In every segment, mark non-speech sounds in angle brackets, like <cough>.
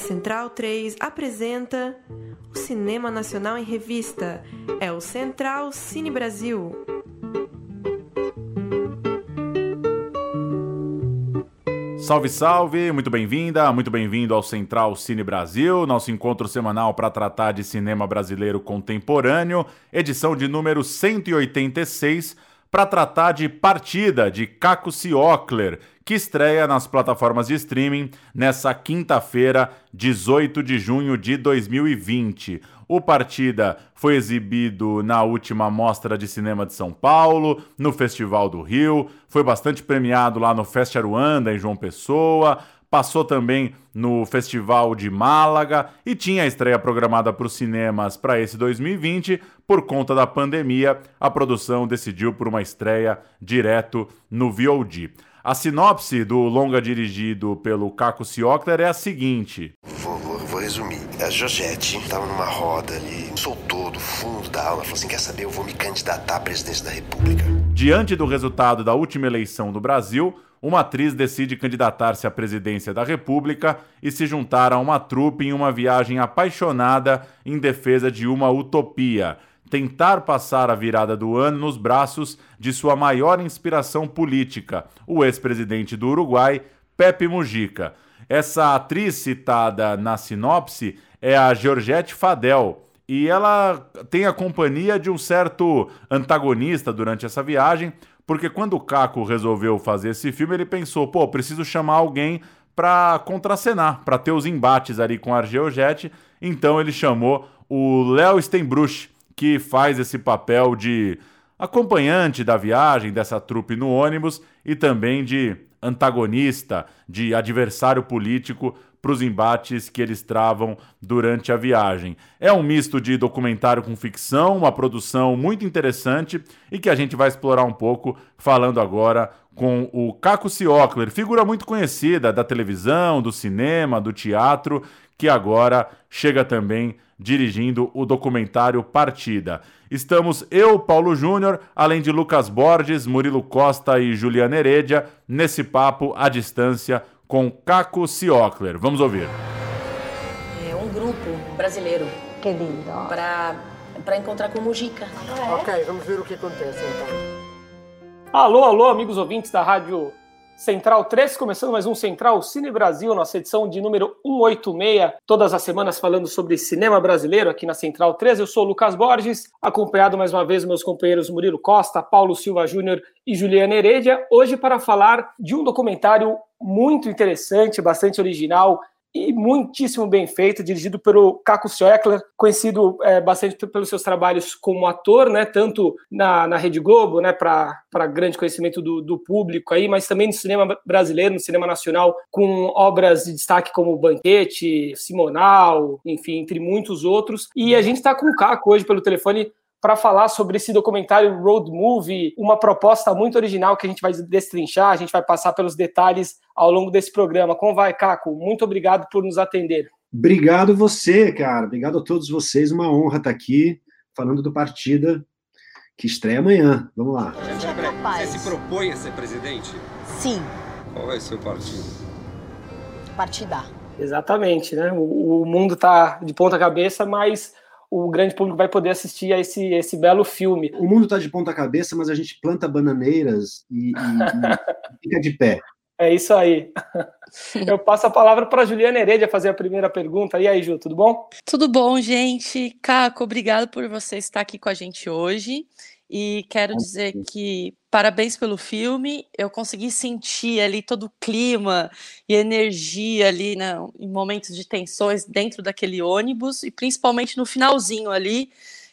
Central 3 apresenta o Cinema Nacional em Revista. É o Central Cine Brasil. Salve, salve! Muito bem-vinda, muito bem-vindo ao Central Cine Brasil, nosso encontro semanal para tratar de cinema brasileiro contemporâneo, edição de número 186, para tratar de Partida, de Caco Ciocler, que estreia nas plataformas de streaming nessa quinta-feira, 18 de junho de 2020. O Partida foi exibido na última Mostra de Cinema de São Paulo, no Festival do Rio, foi bastante premiado lá no Fest Aruanda, em João Pessoa, passou também no Festival de Málaga e tinha a estreia programada para os cinemas para esse 2020. Por conta da pandemia, a produção decidiu por uma estreia direto no VOD. A sinopse do longa dirigido pelo Caco Ciocler é a seguinte: Vou, vou, vou resumir. A Georgette estava numa roda ali, soltou do fundo da aula, falou assim: Quer saber? Eu vou me candidatar à presidência da República. Diante do resultado da última eleição do Brasil, uma atriz decide candidatar-se à presidência da República e se juntar a uma trupe em uma viagem apaixonada em defesa de uma utopia tentar passar a virada do ano nos braços de sua maior inspiração política, o ex-presidente do Uruguai, Pepe Mujica. Essa atriz citada na sinopse é a Georgette Fadel, e ela tem a companhia de um certo antagonista durante essa viagem, porque quando o Caco resolveu fazer esse filme, ele pensou, pô, preciso chamar alguém para contracenar, para ter os embates ali com a Georgette, então ele chamou o Léo Steinbruch, que faz esse papel de acompanhante da viagem dessa trupe no ônibus e também de antagonista, de adversário político para os embates que eles travam durante a viagem. É um misto de documentário com ficção, uma produção muito interessante e que a gente vai explorar um pouco falando agora com o Caco Ciocler, figura muito conhecida da televisão, do cinema, do teatro, que agora chega também dirigindo o documentário Partida. Estamos eu, Paulo Júnior, além de Lucas Borges, Murilo Costa e Juliana Heredia, nesse papo à distância com Caco Ciocler. Vamos ouvir. É um grupo brasileiro. Que lindo. Para encontrar com o Mujica. Ah, é? Ok, vamos ver o que acontece então. Alô, alô, amigos ouvintes da Rádio Central 3, começando mais um Central Cine Brasil, nossa edição de número 186, todas as semanas falando sobre cinema brasileiro aqui na Central 3. Eu sou o Lucas Borges, acompanhado mais uma vez meus companheiros Murilo Costa, Paulo Silva Júnior e Juliana Heredia, hoje para falar de um documentário muito interessante, bastante original, e muitíssimo bem feito, dirigido pelo Caco Schöckler, conhecido é, bastante pelos seus trabalhos como ator, né, tanto na, na Rede Globo, né, para grande conhecimento do, do, público aí, mas também no cinema brasileiro, no cinema nacional, com obras de destaque como Banquete, Simonal, enfim, entre muitos outros. E a gente está com o Caco hoje pelo telefone para falar sobre esse documentário Road Movie, uma proposta muito original que a gente vai destrinchar, a gente vai passar pelos detalhes ao longo desse programa. Como vai, Caco? Muito obrigado por nos atender. Obrigado você, cara. Obrigado a todos vocês. Uma honra estar aqui falando do Partida, que estreia amanhã. Vamos lá. Você se propõe a ser presidente? Sim. Qual é o seu partido? Partidar. Exatamente, né? O, o mundo está de ponta cabeça, mas o grande público vai poder assistir a esse, esse belo filme. O mundo está de ponta cabeça, mas a gente planta bananeiras e, e, e fica de pé. É isso aí. Eu passo a palavra para a Juliana Heredia fazer a primeira pergunta. E aí, Ju, tudo bom? Tudo bom, gente. Caco, obrigado por você estar aqui com a gente hoje. E quero dizer que parabéns pelo filme. Eu consegui sentir ali todo o clima e energia ali né, em momentos de tensões dentro daquele ônibus e principalmente no finalzinho ali,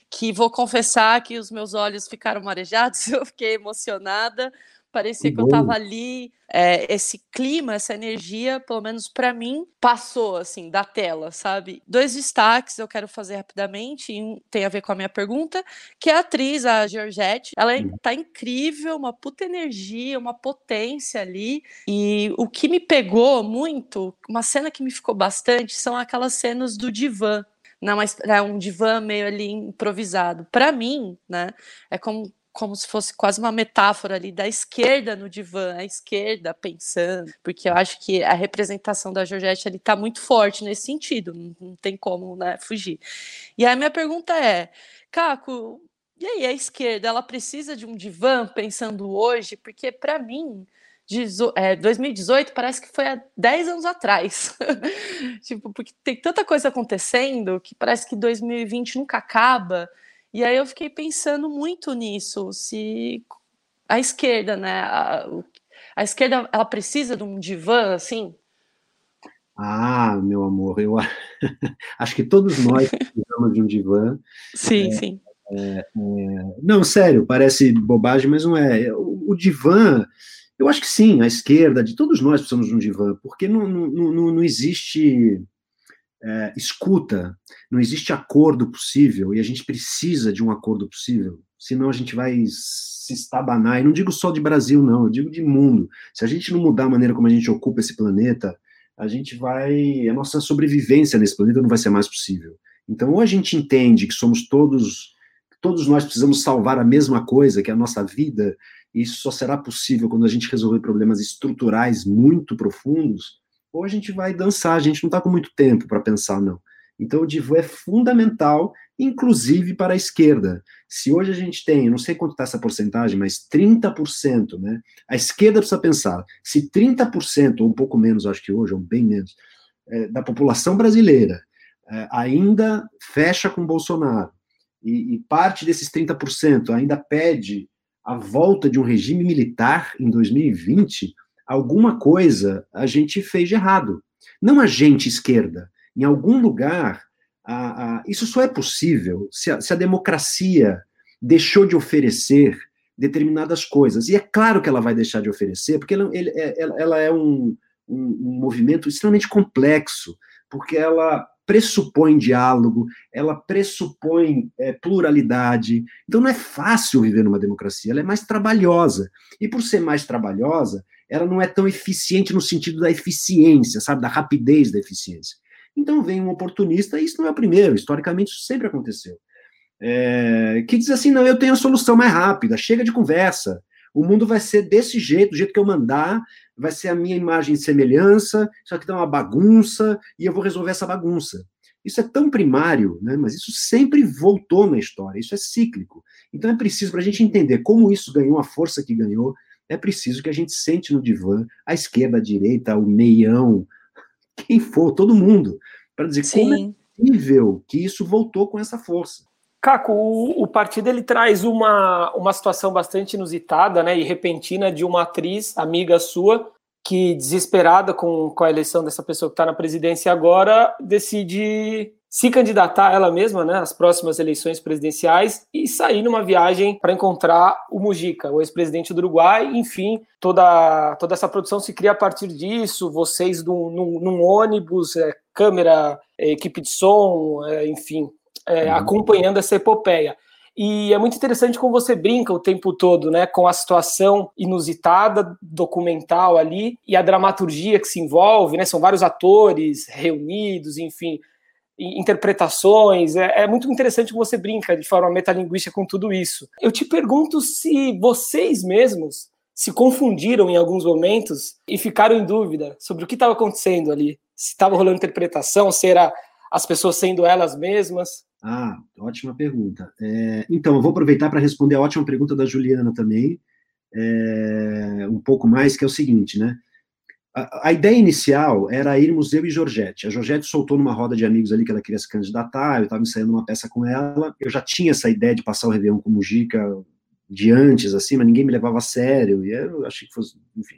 que vou confessar que os meus olhos ficaram marejados, <laughs> eu fiquei emocionada parecia que eu estava ali, é, esse clima, essa energia, pelo menos para mim, passou assim da tela, sabe? Dois destaques eu quero fazer rapidamente, um tem a ver com a minha pergunta, que é a atriz, a Georgette, ela é, tá incrível, uma puta energia, uma potência ali, e o que me pegou muito, uma cena que me ficou bastante, são aquelas cenas do divã, não, mas é um divã meio ali improvisado. Para mim, né, é como como se fosse quase uma metáfora ali da esquerda no divã, a esquerda pensando, porque eu acho que a representação da Georgette ali está muito forte nesse sentido, não, não tem como né, fugir. E aí a minha pergunta é, Caco, e aí a esquerda, ela precisa de um divã pensando hoje? Porque para mim, 2018 é, parece que foi há 10 anos atrás. <laughs> tipo, porque tem tanta coisa acontecendo que parece que 2020 nunca acaba. E aí eu fiquei pensando muito nisso, se a esquerda, né, a, a esquerda, ela precisa de um divã, assim? Ah, meu amor, eu <laughs> acho que todos nós <laughs> precisamos de um divã. Sim, é, sim. É, é, não, sério, parece bobagem, mas não é. O, o, divã, eu acho que sim, a esquerda, de todos nós precisamos de um divã, porque não, não, não, não existe é, escuta, não existe acordo possível e a gente precisa de um acordo possível, senão a gente vai se estabanar. E não digo só de Brasil, não, eu digo de mundo. Se a gente não mudar a maneira como a gente ocupa esse planeta, a gente vai. A nossa sobrevivência nesse planeta não vai ser mais possível. Então, ou a gente entende que somos todos. Todos nós precisamos salvar a mesma coisa, que é a nossa vida, e isso só será possível quando a gente resolver problemas estruturais muito profundos, ou a gente vai dançar, a gente não está com muito tempo para pensar, não. Então, o Divu é fundamental, inclusive para a esquerda. Se hoje a gente tem, não sei quanto está essa porcentagem, mas 30%, né? A esquerda precisa pensar, se 30%, ou um pouco menos, acho que hoje, ou bem menos, é, da população brasileira é, ainda fecha com Bolsonaro, e, e parte desses 30% ainda pede a volta de um regime militar em 2020, alguma coisa a gente fez de errado. Não a gente esquerda. Em algum lugar, a, a, isso só é possível se a, se a, democracia deixou de oferecer determinadas coisas. E é claro que ela vai deixar de oferecer, porque ela, ele, é, ela, ela é um, um, um movimento extremamente complexo, porque ela pressupõe diálogo, ela pressupõe é, pluralidade. Então não é fácil viver numa democracia, ela é mais trabalhosa. E por ser mais trabalhosa, ela não é tão eficiente no sentido da eficiência, sabe, da rapidez da eficiência. Então vem um oportunista, e isso não é o primeiro, historicamente isso sempre aconteceu, é, que diz assim, não, eu tenho a solução mais rápida, chega de conversa, o mundo vai ser desse jeito, do jeito que eu mandar, vai ser a minha imagem e semelhança, isso aqui dá uma bagunça, e eu vou resolver essa bagunça. Isso é tão primário, né, mas isso sempre voltou na história, isso é cíclico. Então é preciso, para a gente entender como isso ganhou a força que ganhou, é preciso que a gente sente no divã, a esquerda, a direita, o meião, quem for, todo mundo, para dizer Sim. como é possível que isso voltou com essa força. Caco, o, o, partido ele traz uma, uma situação bastante inusitada né, e repentina de uma atriz, amiga sua, que, desesperada com, com a eleição dessa pessoa que está na presidência agora, decide se candidatar ela mesma né, às próximas eleições presidenciais e sair numa viagem para encontrar o Mujica, o ex-presidente do Uruguai. Enfim, toda, toda essa produção se cria a partir disso. Vocês num, num, num ônibus, é, câmera, é, equipe de som, é, enfim, é, uhum. acompanhando essa epopeia. E é muito interessante como você brinca o tempo todo, né, com a situação inusitada, documental ali, e a dramaturgia que se envolve, né, são vários atores reunidos, enfim, interpretações. É, é, muito interessante como você brinca de forma metalinguística com tudo isso. Eu te pergunto se vocês mesmos se confundiram em alguns momentos e ficaram em dúvida sobre o que estava acontecendo ali. Se estava rolando interpretação, se era as pessoas sendo elas mesmas. Ah, ótima pergunta. É, então, eu vou aproveitar para responder a ótima pergunta da Juliana também, é, um pouco mais, que é o seguinte, né? a, ideia inicial era irmos eu e Georgette. A Georgette soltou numa roda de amigos ali que ela queria se candidatar, eu estava ensaiando uma peça com ela, eu já tinha essa ideia de passar o Réveillon com Mujica de antes, assim, mas ninguém me levava a sério, e eu achei que fosse, enfim.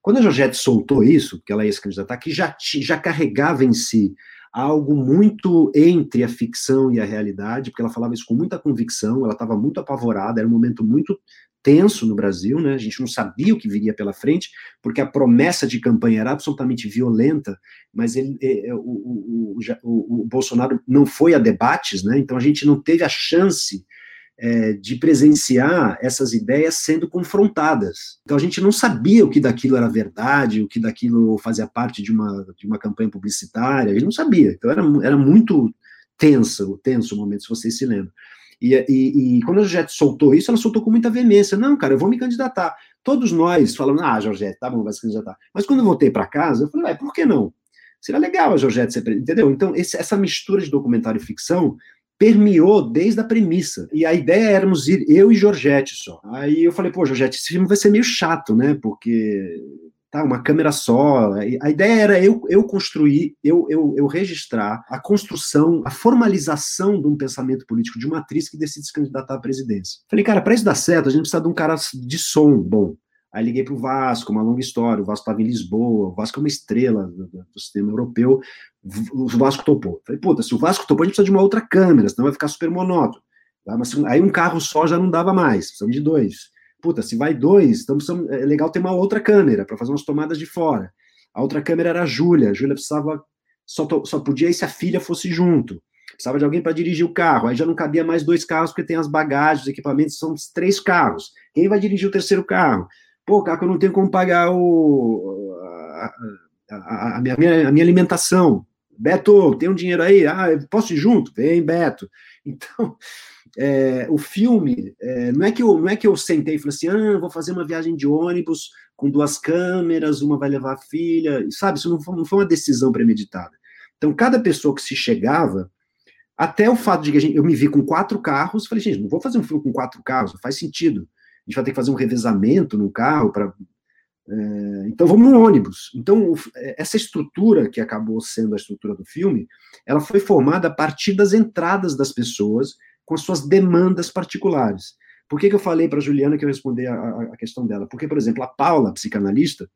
Quando a Georgette soltou isso, que ela ia se candidatar, que já, já carregava em si algo muito entre a ficção e a realidade, porque ela falava isso com muita convicção, ela estava muito apavorada, era um momento muito tenso no Brasil, né? A gente não sabia o que viria pela frente, porque a promessa de campanha era absolutamente violenta, mas ele, é, é, o, o, o, o, Bolsonaro não foi a debates, né? Então a gente não teve a chance é, de presenciar essas ideias sendo confrontadas. Então a gente não sabia o que daquilo era verdade, o que daquilo fazia parte de uma, de uma campanha publicitária, a gente não sabia. Então era, era muito tenso, tenso o momento, se vocês se lembram. E, e, e, quando a Georgette soltou isso, ela soltou com muita veemência. Não, cara, eu vou me candidatar. Todos nós falamos, ah, Georgette, tá bom, vai se candidatar. Mas quando eu voltei para casa, eu falei, por que não? Seria legal a Georgette ser entendeu? Então, esse, essa mistura de documentário e ficção permeou desde a premissa. E a ideia éramos ir eu e Georgette só. Aí eu falei, pô, Georgette, esse filme vai ser meio chato, né? Porque tá, uma câmera só. A ideia era eu, eu construir, eu, eu, eu registrar a construção, a formalização de um pensamento político de uma atriz que decide se candidatar à presidência. Falei, cara, para isso dar certo, a gente precisa de um cara de som bom. Aí liguei para o Vasco, uma longa história. O Vasco estava em Lisboa, o Vasco é uma estrela do, do, sistema europeu. O Vasco topou. Falei, puta, se o Vasco topou, a gente precisa de uma outra câmera, senão vai ficar super monótono. Aí um carro só já não dava mais, precisamos de dois. Puta, se vai dois, então é legal ter uma outra câmera para fazer umas tomadas de fora. A outra câmera era a Júlia. A Júlia precisava, só, só podia ir se a filha fosse junto. Precisava de alguém para dirigir o carro. Aí já não cabia mais dois carros, porque tem as bagagens, os equipamentos, são três carros. Quem vai dirigir o terceiro carro? Pô, Caco, eu não tenho como pagar o, a, a, a, minha, a minha alimentação. Beto, tem um dinheiro aí? Ah, posso ir junto? Vem, Beto. Então, <laughs> é, o filme, é, não, é que eu, não é que eu sentei e falei assim, ah, vou fazer uma viagem de ônibus com duas câmeras, uma vai levar a filha, sabe? Isso não foi, não foi uma decisão premeditada. Então, cada pessoa que se chegava, até o fato de que gente, eu me vi com quatro carros, falei, gente, não vou fazer um filme com quatro carros, não faz sentido a gente vai ter que fazer um revezamento no carro para. É, então vamos no ônibus. Então é, essa estrutura que acabou sendo a estrutura do filme, ela foi formada a partir das entradas das pessoas com as suas demandas particulares. Por que, que eu falei para Juliana que eu respondi a, a, questão dela? Porque, por exemplo, a Paula, psicanalista,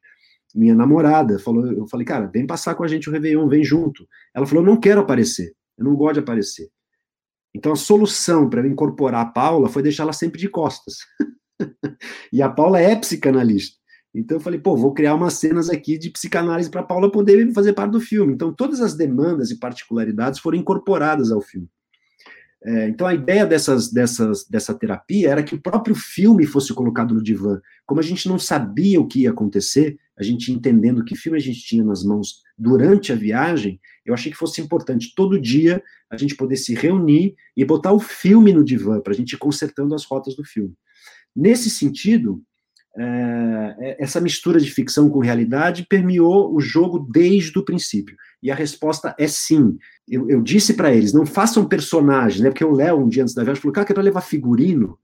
minha namorada, falou, eu falei, cara, vem passar com a gente o Réveillon, vem junto. Ela falou, não quero aparecer, eu não gosto de aparecer. Então a solução para incorporar a Paula foi deixar ela sempre de costas. <laughs> e a Paula é psicanalista. Então eu falei, pô, vou criar umas cenas aqui de psicanálise para Paula poder fazer parte do filme. Então todas as demandas e particularidades foram incorporadas ao filme. É, então a ideia dessas, dessas, dessa terapia era que o próprio filme fosse colocado no divã. Como a gente não sabia o que ia acontecer, a gente entendendo que filme a gente tinha nas mãos durante a viagem, eu achei que fosse importante todo dia a gente poder se reunir e botar o filme no divã, para a gente ir consertando as rotas do filme. Nesse sentido, é, é, essa mistura de ficção com realidade permeou o jogo desde o princípio. E a resposta é sim. Eu, eu disse para eles: não façam personagens, né? Porque o Léo, um dia antes da viagem, falou: cara, que é para levar figurino.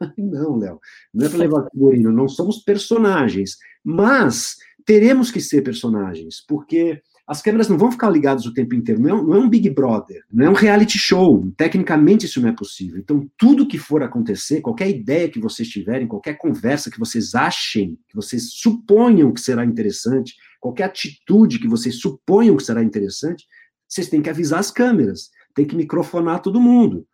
<laughs> não, Léo, não é para levar figurino, não somos personagens. Mas teremos que ser personagens, porque as câmeras não vão ficar ligadas o tempo inteiro. Não é, não é, um Big Brother, não é um reality show. Tecnicamente isso não é possível. Então, tudo que for acontecer, qualquer ideia que vocês tiverem, qualquer conversa que vocês achem, que vocês suponham que será interessante, qualquer atitude que vocês suponham que será interessante, vocês têm que avisar as câmeras, tem que microfonar todo mundo.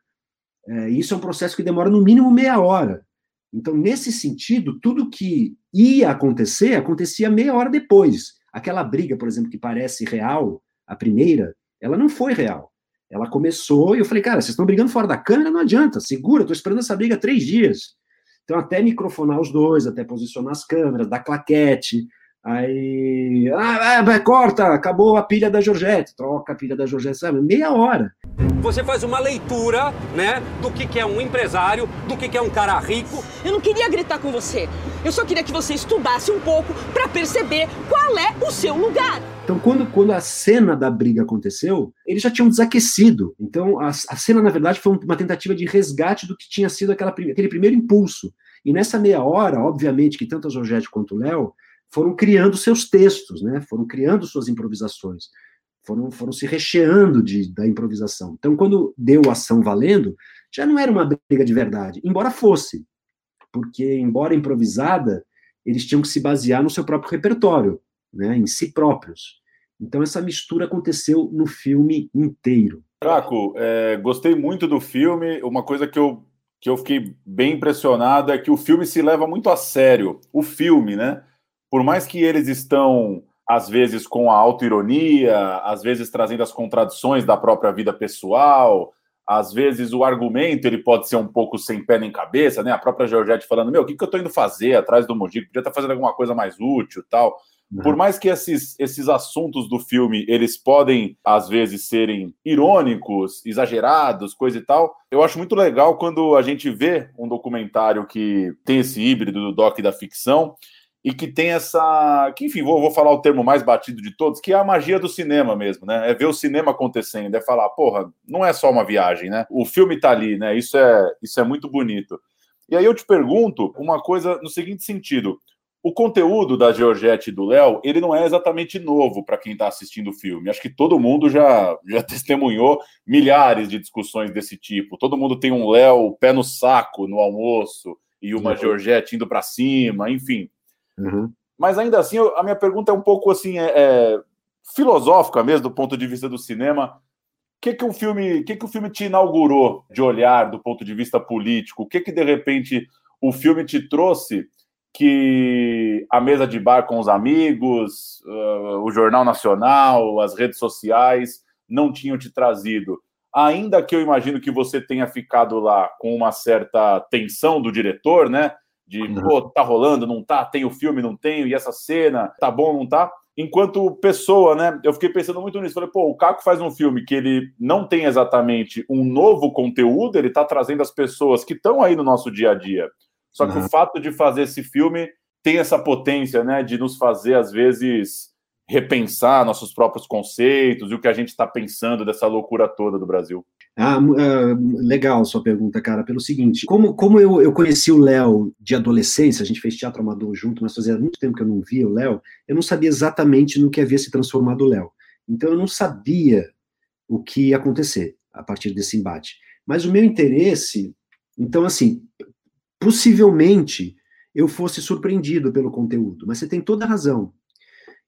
É, isso é um processo que demora no mínimo meia hora. Então, nesse sentido, tudo que ia acontecer acontecia meia hora depois. Aquela briga, por exemplo, que parece real, a primeira, ela não foi real. Ela começou e eu falei, cara, vocês estão brigando fora da câmera, não adianta, segura, estou esperando essa briga três dias. Então, até microfonar os dois, até posicionar as câmeras, dar claquete, Aí, ah, ah, corta, acabou a pilha da Georgette, troca a pilha da Georgette, sabe? Meia hora. Você faz uma leitura, né, do que, que é um empresário, do que, que é um cara rico. Eu não queria gritar com você. Eu só queria que você estudasse um pouco para perceber qual é o seu lugar. Então, quando, quando a cena da briga aconteceu, eles já tinham desaquecido. Então, a, a cena, na verdade, foi uma tentativa de resgate do que tinha sido aquela, aquele primeiro impulso. E nessa meia hora, obviamente, que tanto a Georgette quanto o Léo foram criando seus textos, né? foram criando suas improvisações, foram, foram se recheando de, da improvisação. Então, quando deu ação valendo, já não era uma briga de verdade, embora fosse, porque, embora improvisada, eles tinham que se basear no seu próprio repertório, né? em si próprios. Então, essa mistura aconteceu no filme inteiro. Traco, é, gostei muito do filme. Uma coisa que eu, que eu fiquei bem impressionado é que o filme se leva muito a sério. O filme, né? Por mais que eles estão às vezes com a autoironia, às vezes trazendo as contradições da própria vida pessoal, às vezes o argumento ele pode ser um pouco sem pé nem cabeça, né? A própria Georgette falando, meu, o que, que eu tô indo fazer atrás do Mogi? Podia estar tá fazendo alguma coisa mais útil tal. Por mais que esses, esses assuntos do filme, eles podem, às vezes, serem irônicos, exagerados, coisa e tal, eu acho muito legal quando a gente vê um documentário que tem esse híbrido do doc e da ficção, e que tem essa. Que, enfim, vou, vou falar o termo mais batido de todos, que é a magia do cinema mesmo, né? É ver o cinema acontecendo, é falar, porra, não é só uma viagem, né? O filme tá ali, né? Isso é, isso é muito bonito. E aí eu te pergunto uma coisa no seguinte sentido: o conteúdo da Georgette e do Léo, ele não é exatamente novo para quem está assistindo o filme. Acho que todo mundo já, já <laughs> testemunhou milhares de discussões desse tipo. Todo mundo tem um Léo pé no saco no almoço e uma uhum. Georgette indo para cima, enfim. Uhum. Mas ainda assim, a minha pergunta é um pouco assim, é, é, filosófica mesmo, do ponto de vista do cinema. O que que o filme, que que o filme te inaugurou de olhar do ponto de vista político? O que que de repente o filme te trouxe que a mesa de bar com os amigos, uh, o Jornal Nacional, as redes sociais não tinham te trazido. Ainda que eu imagino que você tenha ficado lá com uma certa tensão do diretor, né? De, uhum. pô, tá rolando, não tá? Tem o filme, não tem? E essa cena, tá bom, não tá? Enquanto pessoa, né? Eu fiquei pensando muito nisso. Falei, pô, o Caco faz um filme que ele não tem exatamente um novo conteúdo, ele tá trazendo as pessoas que estão aí no nosso dia a dia só que uhum. o fato de fazer esse filme tem essa potência, né, de nos fazer às vezes repensar nossos próprios conceitos e o que a gente está pensando dessa loucura toda do Brasil. Ah, uh, legal sua pergunta, cara, pelo seguinte, como, como eu, eu conheci o Léo de adolescência, a gente fez teatro amador junto, mas fazia muito tempo que eu não via o Léo, eu não sabia exatamente no que havia se transformado o Léo. Então eu não sabia o que ia acontecer a partir desse embate. Mas o meu interesse, então assim, possivelmente eu fosse surpreendido pelo conteúdo, mas você tem toda a razão.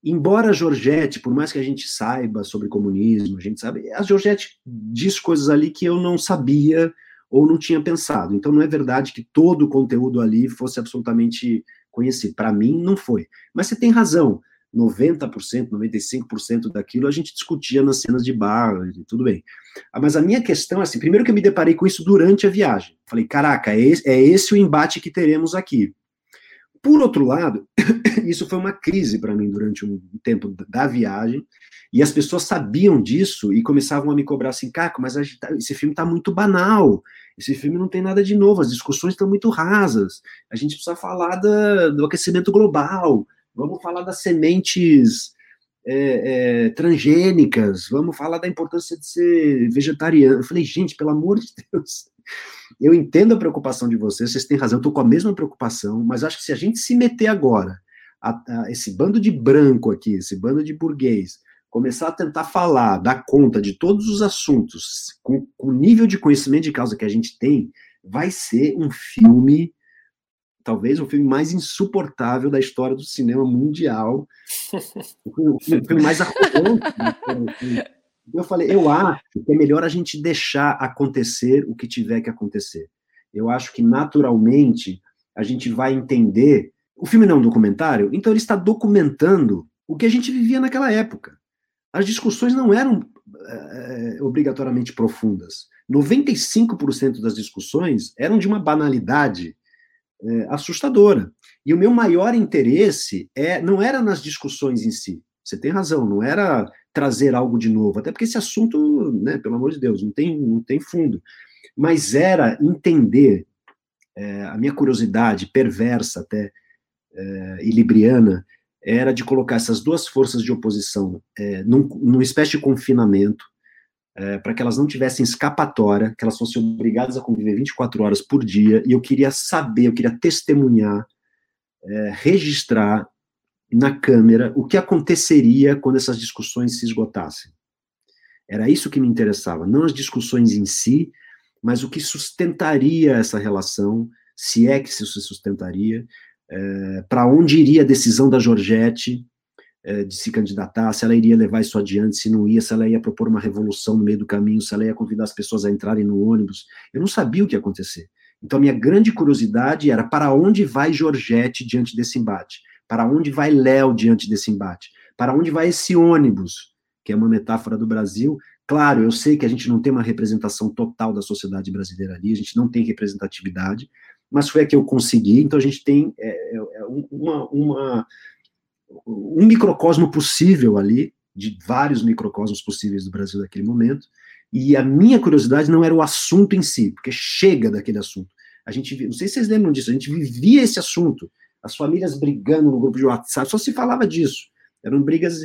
Embora a Georgette, por mais que a gente saiba sobre comunismo, a gente sabe, a Georgette diz coisas ali que eu não sabia ou não tinha pensado. Então não é verdade que todo o conteúdo ali fosse absolutamente conhecido. Para mim não foi. Mas você tem razão. 90%, 95% daquilo a gente discutia nas cenas de bar, tudo bem. Ah, mas a minha questão é assim, primeiro que eu me deparei com isso durante a viagem. Falei, caraca, é esse, é esse o embate que teremos aqui. Por outro lado, <coughs> isso foi uma crise para mim durante um tempo da viagem, e as pessoas sabiam disso e começavam a me cobrar assim, Caco, mas tá, esse filme está muito banal, esse filme não tem nada de novo, as discussões estão muito rasas, a gente precisa falar da, do aquecimento global, vamos falar das sementes é, é, transgênicas, vamos falar da importância de ser vegetariano. Eu falei, gente, pelo amor de Deus, eu entendo a preocupação de vocês, vocês têm razão, eu estou com a mesma preocupação, mas acho que se a gente se meter agora, a, a, esse bando de branco aqui, esse bando de burguês, começar a tentar falar, dar conta de todos os assuntos, com, com o nível de conhecimento de causa que a gente tem, vai ser um filme talvez o filme mais insuportável da história do cinema mundial. <laughs> o filme mais arrogante. Eu falei, eu acho que é melhor a gente deixar acontecer o que tiver que acontecer. Eu acho que naturalmente a gente vai entender. O filme não é um documentário, então ele está documentando o que a gente vivia naquela época. As discussões não eram é, obrigatoriamente profundas. 95% das discussões eram de uma banalidade é, assustadora. E o meu maior interesse é não era nas discussões em si. Você tem razão, não era trazer algo de novo, até porque esse assunto, né, pelo amor de Deus, não tem, não tem fundo. Mas era entender é, a minha curiosidade perversa até é, e libriana era de colocar essas duas forças de oposição é, num, numa espécie de confinamento é, para que elas não tivessem escapatória, que elas fossem obrigadas a conviver 24 horas por dia, e eu queria saber, eu queria testemunhar, é, registrar na câmera o que aconteceria quando essas discussões se esgotassem. Era isso que me interessava, não as discussões em si, mas o que sustentaria essa relação, se é que se sustentaria, é, para onde iria a decisão da Georgette, é, de se candidatar, se ela iria levar isso adiante, se não ia, se ela ia propor uma revolução no meio do caminho, se ela ia convidar as pessoas a entrarem no ônibus. Eu não sabia o que ia acontecer. Então, minha grande curiosidade era para onde vai Georgette diante desse embate? Para onde vai Léo diante desse embate? Para onde vai esse ônibus, que é uma metáfora do Brasil? Claro, eu sei que a gente não tem uma representação total da sociedade brasileira ali, a gente não tem representatividade, mas foi a que eu consegui, então a gente tem é, é, uma, uma um microcosmo possível ali, de vários microcosmos possíveis do Brasil naquele momento, e a minha curiosidade não era o assunto em si, porque chega daquele assunto. A gente, não sei se vocês lembram disso, a gente vivia esse assunto, as famílias brigando no grupo de WhatsApp, só se falava disso. Eram brigas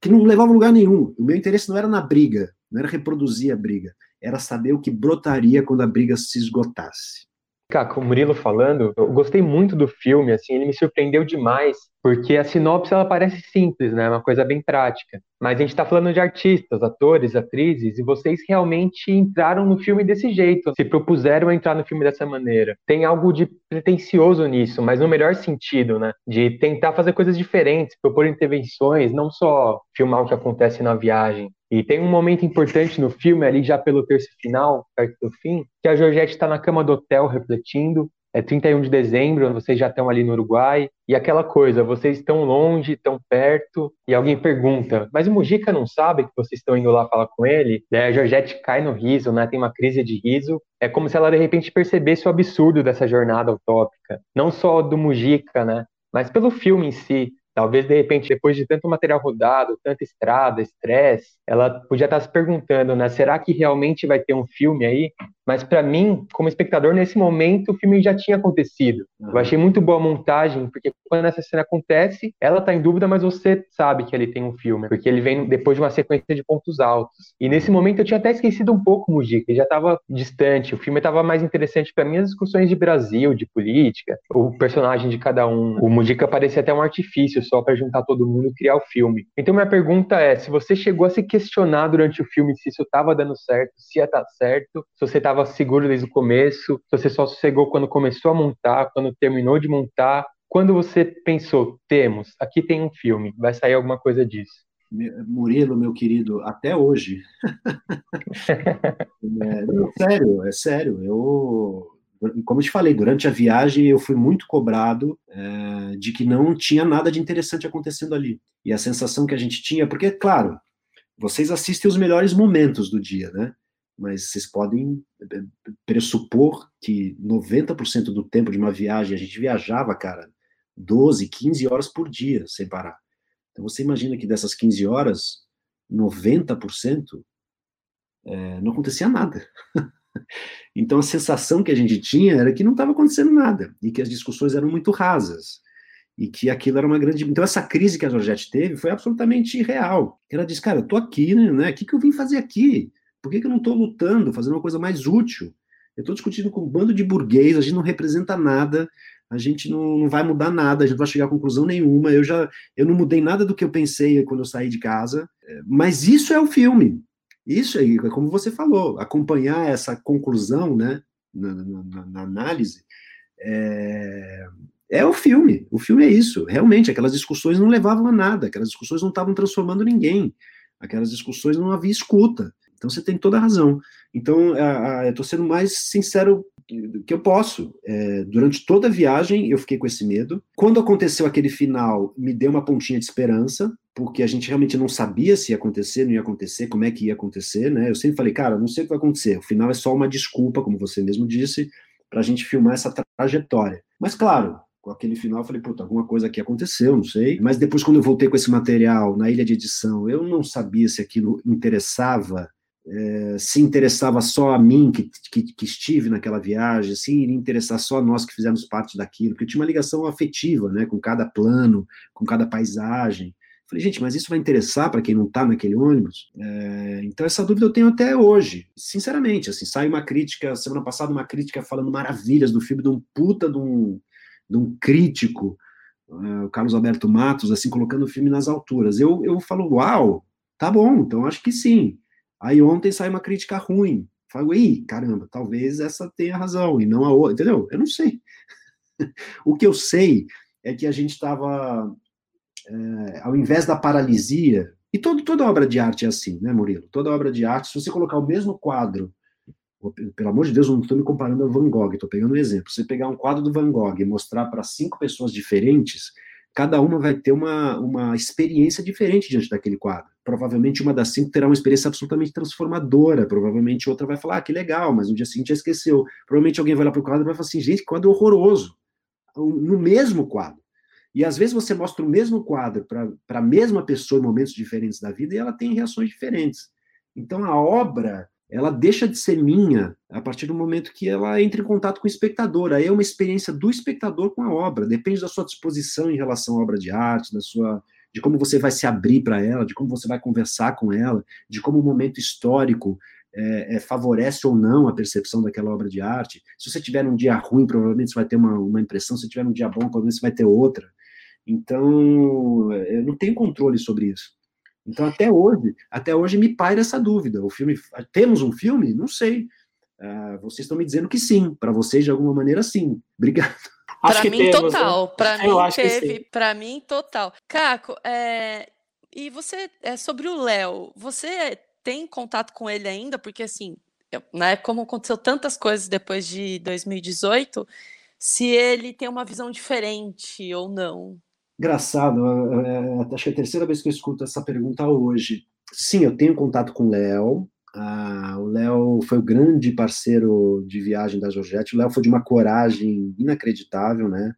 que não levavam lugar nenhum. O meu interesse não era na briga, não era reproduzir a briga, era saber o que brotaria quando a briga se esgotasse. Cara, com o Murilo falando, eu gostei muito do filme, assim, ele me surpreendeu demais, porque a sinopse ela parece simples, né? Uma coisa bem prática. Mas a gente está falando de artistas, atores, atrizes, e vocês realmente entraram no filme desse jeito, se propuseram a entrar no filme dessa maneira. Tem algo de pretencioso nisso, mas no melhor sentido, né? De tentar fazer coisas diferentes, propor intervenções, não só filmar o que acontece na viagem. E tem um momento importante no filme, ali já pelo terço final, perto do fim, que a Georgette está na cama do hotel refletindo, é 31 de dezembro, vocês já estão ali no Uruguai, e aquela coisa, vocês estão longe, estão perto, e alguém pergunta, mas o Mujica não sabe que vocês estão indo lá falar com ele? Daí a Georgette cai no riso, né, tem uma crise de riso, é como se ela de repente percebesse o absurdo dessa jornada utópica, não só do Mujica, né, mas pelo filme em si, Talvez, de repente, depois de tanto material rodado, tanta estrada, estresse, ela podia estar se perguntando, né? Será que realmente vai ter um filme aí? Mas para mim, como espectador, nesse momento o filme já tinha acontecido. Uhum. Eu achei muito boa a montagem, porque quando essa cena acontece, ela tá em dúvida, mas você sabe que ele tem um filme, porque ele vem depois de uma sequência de pontos altos. E nesse momento eu tinha até esquecido um pouco o Mujica, já estava distante. O filme estava mais interessante para mim as discussões de Brasil, de política, o personagem de cada um. O Mujica parecia até um artifício só para juntar todo mundo e criar o filme. Então minha pergunta é, se você chegou a se questionar durante o filme se isso estava dando certo, se ia estar certo, se você estava estava seguro desde o começo, se você só sossegou quando começou a montar, quando terminou de montar, quando você pensou, temos, aqui tem um filme, vai sair alguma coisa disso? Murilo, meu querido, até hoje. <laughs> é, não, sério, é sério. Eu, como eu te falei, durante a viagem eu fui muito cobrado é, de que não tinha nada de interessante acontecendo ali. E a sensação que a gente tinha, porque, claro, vocês assistem os melhores momentos do dia, né? Mas vocês podem eh, pressupor que 90% do tempo de uma viagem, a gente viajava, cara, 12, 15 horas por dia, sem parar. Então você imagina que dessas 15 horas, 90% é, não acontecia nada. <laughs> então a sensação que a gente tinha era que não estava acontecendo nada, e que as discussões eram muito rasas, e que aquilo era uma grande. Então essa crise que a Georgette teve foi absolutamente irreal. Ela disse, cara, eu tô aqui, né? O que, que eu vim fazer aqui? Por que, que eu não estou lutando, fazendo uma coisa mais útil? Eu estou discutindo com um bando de burguês, a gente não representa nada, a gente não, não vai mudar nada, a gente não vai chegar a conclusão nenhuma. Eu já eu não mudei nada do que eu pensei quando eu saí de casa, é, mas isso é o filme. Isso aí, é como você falou, acompanhar essa conclusão, né, na, na, na análise, é, é o filme. O filme é isso. Realmente, aquelas discussões não levavam a nada, aquelas discussões não estavam transformando ninguém, aquelas discussões não havia escuta. Então você tem toda a razão. Então eu estou sendo mais sincero que eu posso. É, durante toda a viagem eu fiquei com esse medo. Quando aconteceu aquele final, me deu uma pontinha de esperança, porque a gente realmente não sabia se ia acontecer, não ia acontecer, como é que ia acontecer, né? Eu sempre falei, cara, não sei o que vai acontecer. O final é só uma desculpa, como você mesmo disse, para a gente filmar essa trajetória. Mas claro, com aquele final, eu falei, puta, alguma coisa aqui aconteceu, não sei. Mas depois, quando eu voltei com esse material na ilha de edição, eu não sabia se aquilo interessava é, se interessava só a mim que, que, que, estive naquela viagem, se iria interessar só a nós que fizemos parte daquilo, porque tinha uma ligação afetiva, né, com cada plano, com cada paisagem. Falei, gente, mas isso vai interessar para quem não está naquele ônibus? É, então essa dúvida eu tenho até hoje, sinceramente, assim, sai uma crítica, semana passada uma crítica falando maravilhas do filme, de um puta de um, de um crítico, uh, o Carlos Alberto Matos, assim, colocando o filme nas alturas. Eu, eu falo, uau, tá bom, então acho que sim. Aí ontem saiu uma crítica ruim. Falei, ih, caramba, talvez essa tenha razão e não a outra, entendeu? Eu não sei. <laughs> o que eu sei é que a gente estava, é, ao invés da paralisia, e todo, toda obra de arte é assim, né, Murilo? Toda obra de arte, se você colocar o mesmo quadro, pelo amor de Deus, não estou me comparando ao Van Gogh, estou pegando um exemplo. Se você pegar um quadro do Van Gogh e mostrar para cinco pessoas diferentes, cada uma vai ter uma, uma experiência diferente diante daquele quadro. Provavelmente uma das cinco terá uma experiência absolutamente transformadora, provavelmente outra vai falar, ah, que legal, mas no dia seguinte já esqueceu. Provavelmente alguém vai lá para o quadro e vai falar assim, gente, quadro horroroso, no mesmo quadro. E às vezes você mostra o mesmo quadro para a mesma pessoa em momentos diferentes da vida e ela tem reações diferentes. Então a obra ela deixa de ser minha a partir do momento que ela entra em contato com o espectador. Aí é uma experiência do espectador com a obra. Depende da sua disposição em relação à obra de arte, da sua de como você vai se abrir para ela, de como você vai conversar com ela, de como o momento histórico é, é, favorece ou não a percepção daquela obra de arte. Se você tiver um dia ruim, provavelmente você vai ter uma, uma impressão, se tiver um dia bom, provavelmente você vai ter outra. Então, eu não tenho controle sobre isso. Então, até hoje, até hoje me paira essa dúvida. O filme, temos um filme? Não sei. Uh, vocês estão me dizendo que sim. Para vocês, de alguma maneira, sim. <laughs> Obrigado. Para mim, temos, total. Né? Para mim, teve. Para mim, total. Caco, é... e você, é sobre o Léo, você tem contato com ele ainda? Porque, assim, né, como aconteceu tantas coisas depois de 2018, se ele tem uma visão diferente ou não. Engraçado, acho que é a terceira vez que eu escuto essa pergunta hoje. Sim, eu tenho contato com o Léo. Ah, o Léo foi o grande parceiro de viagem da Georgette. O Léo foi de uma coragem inacreditável, né?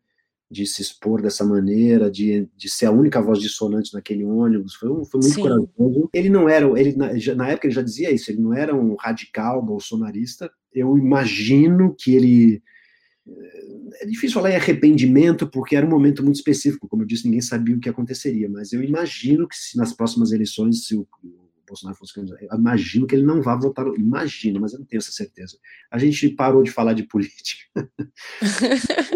De se expor dessa maneira, de, de ser a única voz dissonante naquele ônibus. Foi, um, foi muito Sim. corajoso. Ele não era, ele, na, na época ele já dizia isso, ele não era um radical bolsonarista. Eu imagino que ele é difícil falar em arrependimento, porque era um momento muito específico, como eu disse, ninguém sabia o que aconteceria, mas eu imagino que se nas próximas eleições, se o, o Bolsonaro fosse candidato, eu imagino que ele não vá votar, imagino, mas eu não tenho essa certeza. A gente parou de falar de política.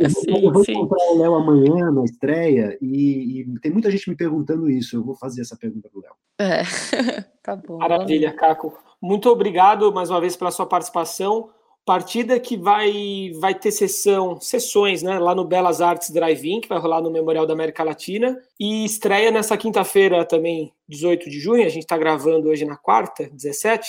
sim, <laughs> eu vou sim. encontrar o Léo amanhã na estreia, e, e, tem muita gente me perguntando isso, eu vou fazer essa pergunta para o Léo. É, <laughs> tá bom. Maravilha, Caco. Muito obrigado mais uma vez pela sua participação. Partida que vai, vai ter sessão, sessões, né, lá no Belas Artes Drive-In, que vai rolar no Memorial da América Latina, e estreia nessa quinta-feira também, 18 de junho, a gente está gravando hoje na quarta, 17,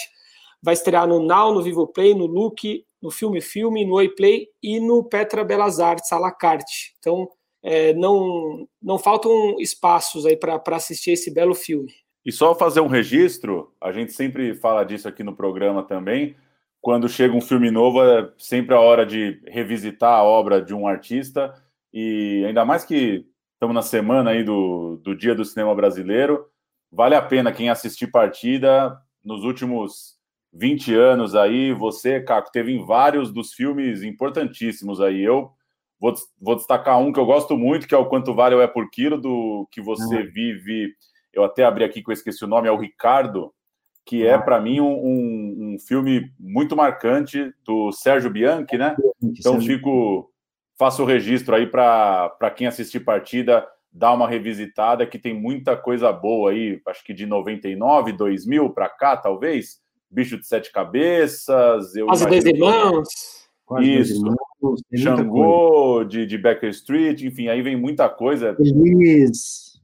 vai estrear no Now, no Vivo Play, no Look, no Filme Filme, no Oi Play e no Petra Belas Artes, à la carte. Então, é, não, não faltam espaços aí para assistir esse belo filme. E só fazer um registro, a gente sempre fala disso aqui no programa também, quando chega um filme novo, é sempre a hora de revisitar a obra de um artista, e ainda mais que estamos na semana aí do, do Dia do Cinema Brasileiro, vale a pena quem assistir partida nos últimos 20 anos aí, você, Caco, teve em vários dos filmes importantíssimos aí. Eu vou, vou destacar um que eu gosto muito, que é o Quanto Vale é por Quilo, do que você uhum. vive. Eu até abri aqui que eu esqueci o nome, é o Ricardo, que é para mim um, um, um, filme muito marcante do Sérgio Bianchi, né? Então fico faço o registro aí para quem assistir partida dar uma revisitada que tem muita coisa boa aí, acho que de 99, 2000 para cá, talvez. Bicho de Sete Cabeças, eu Quase dois irmãos. Isso. Xangô, de, de Becker Street, enfim, aí vem muita coisa. Feliz,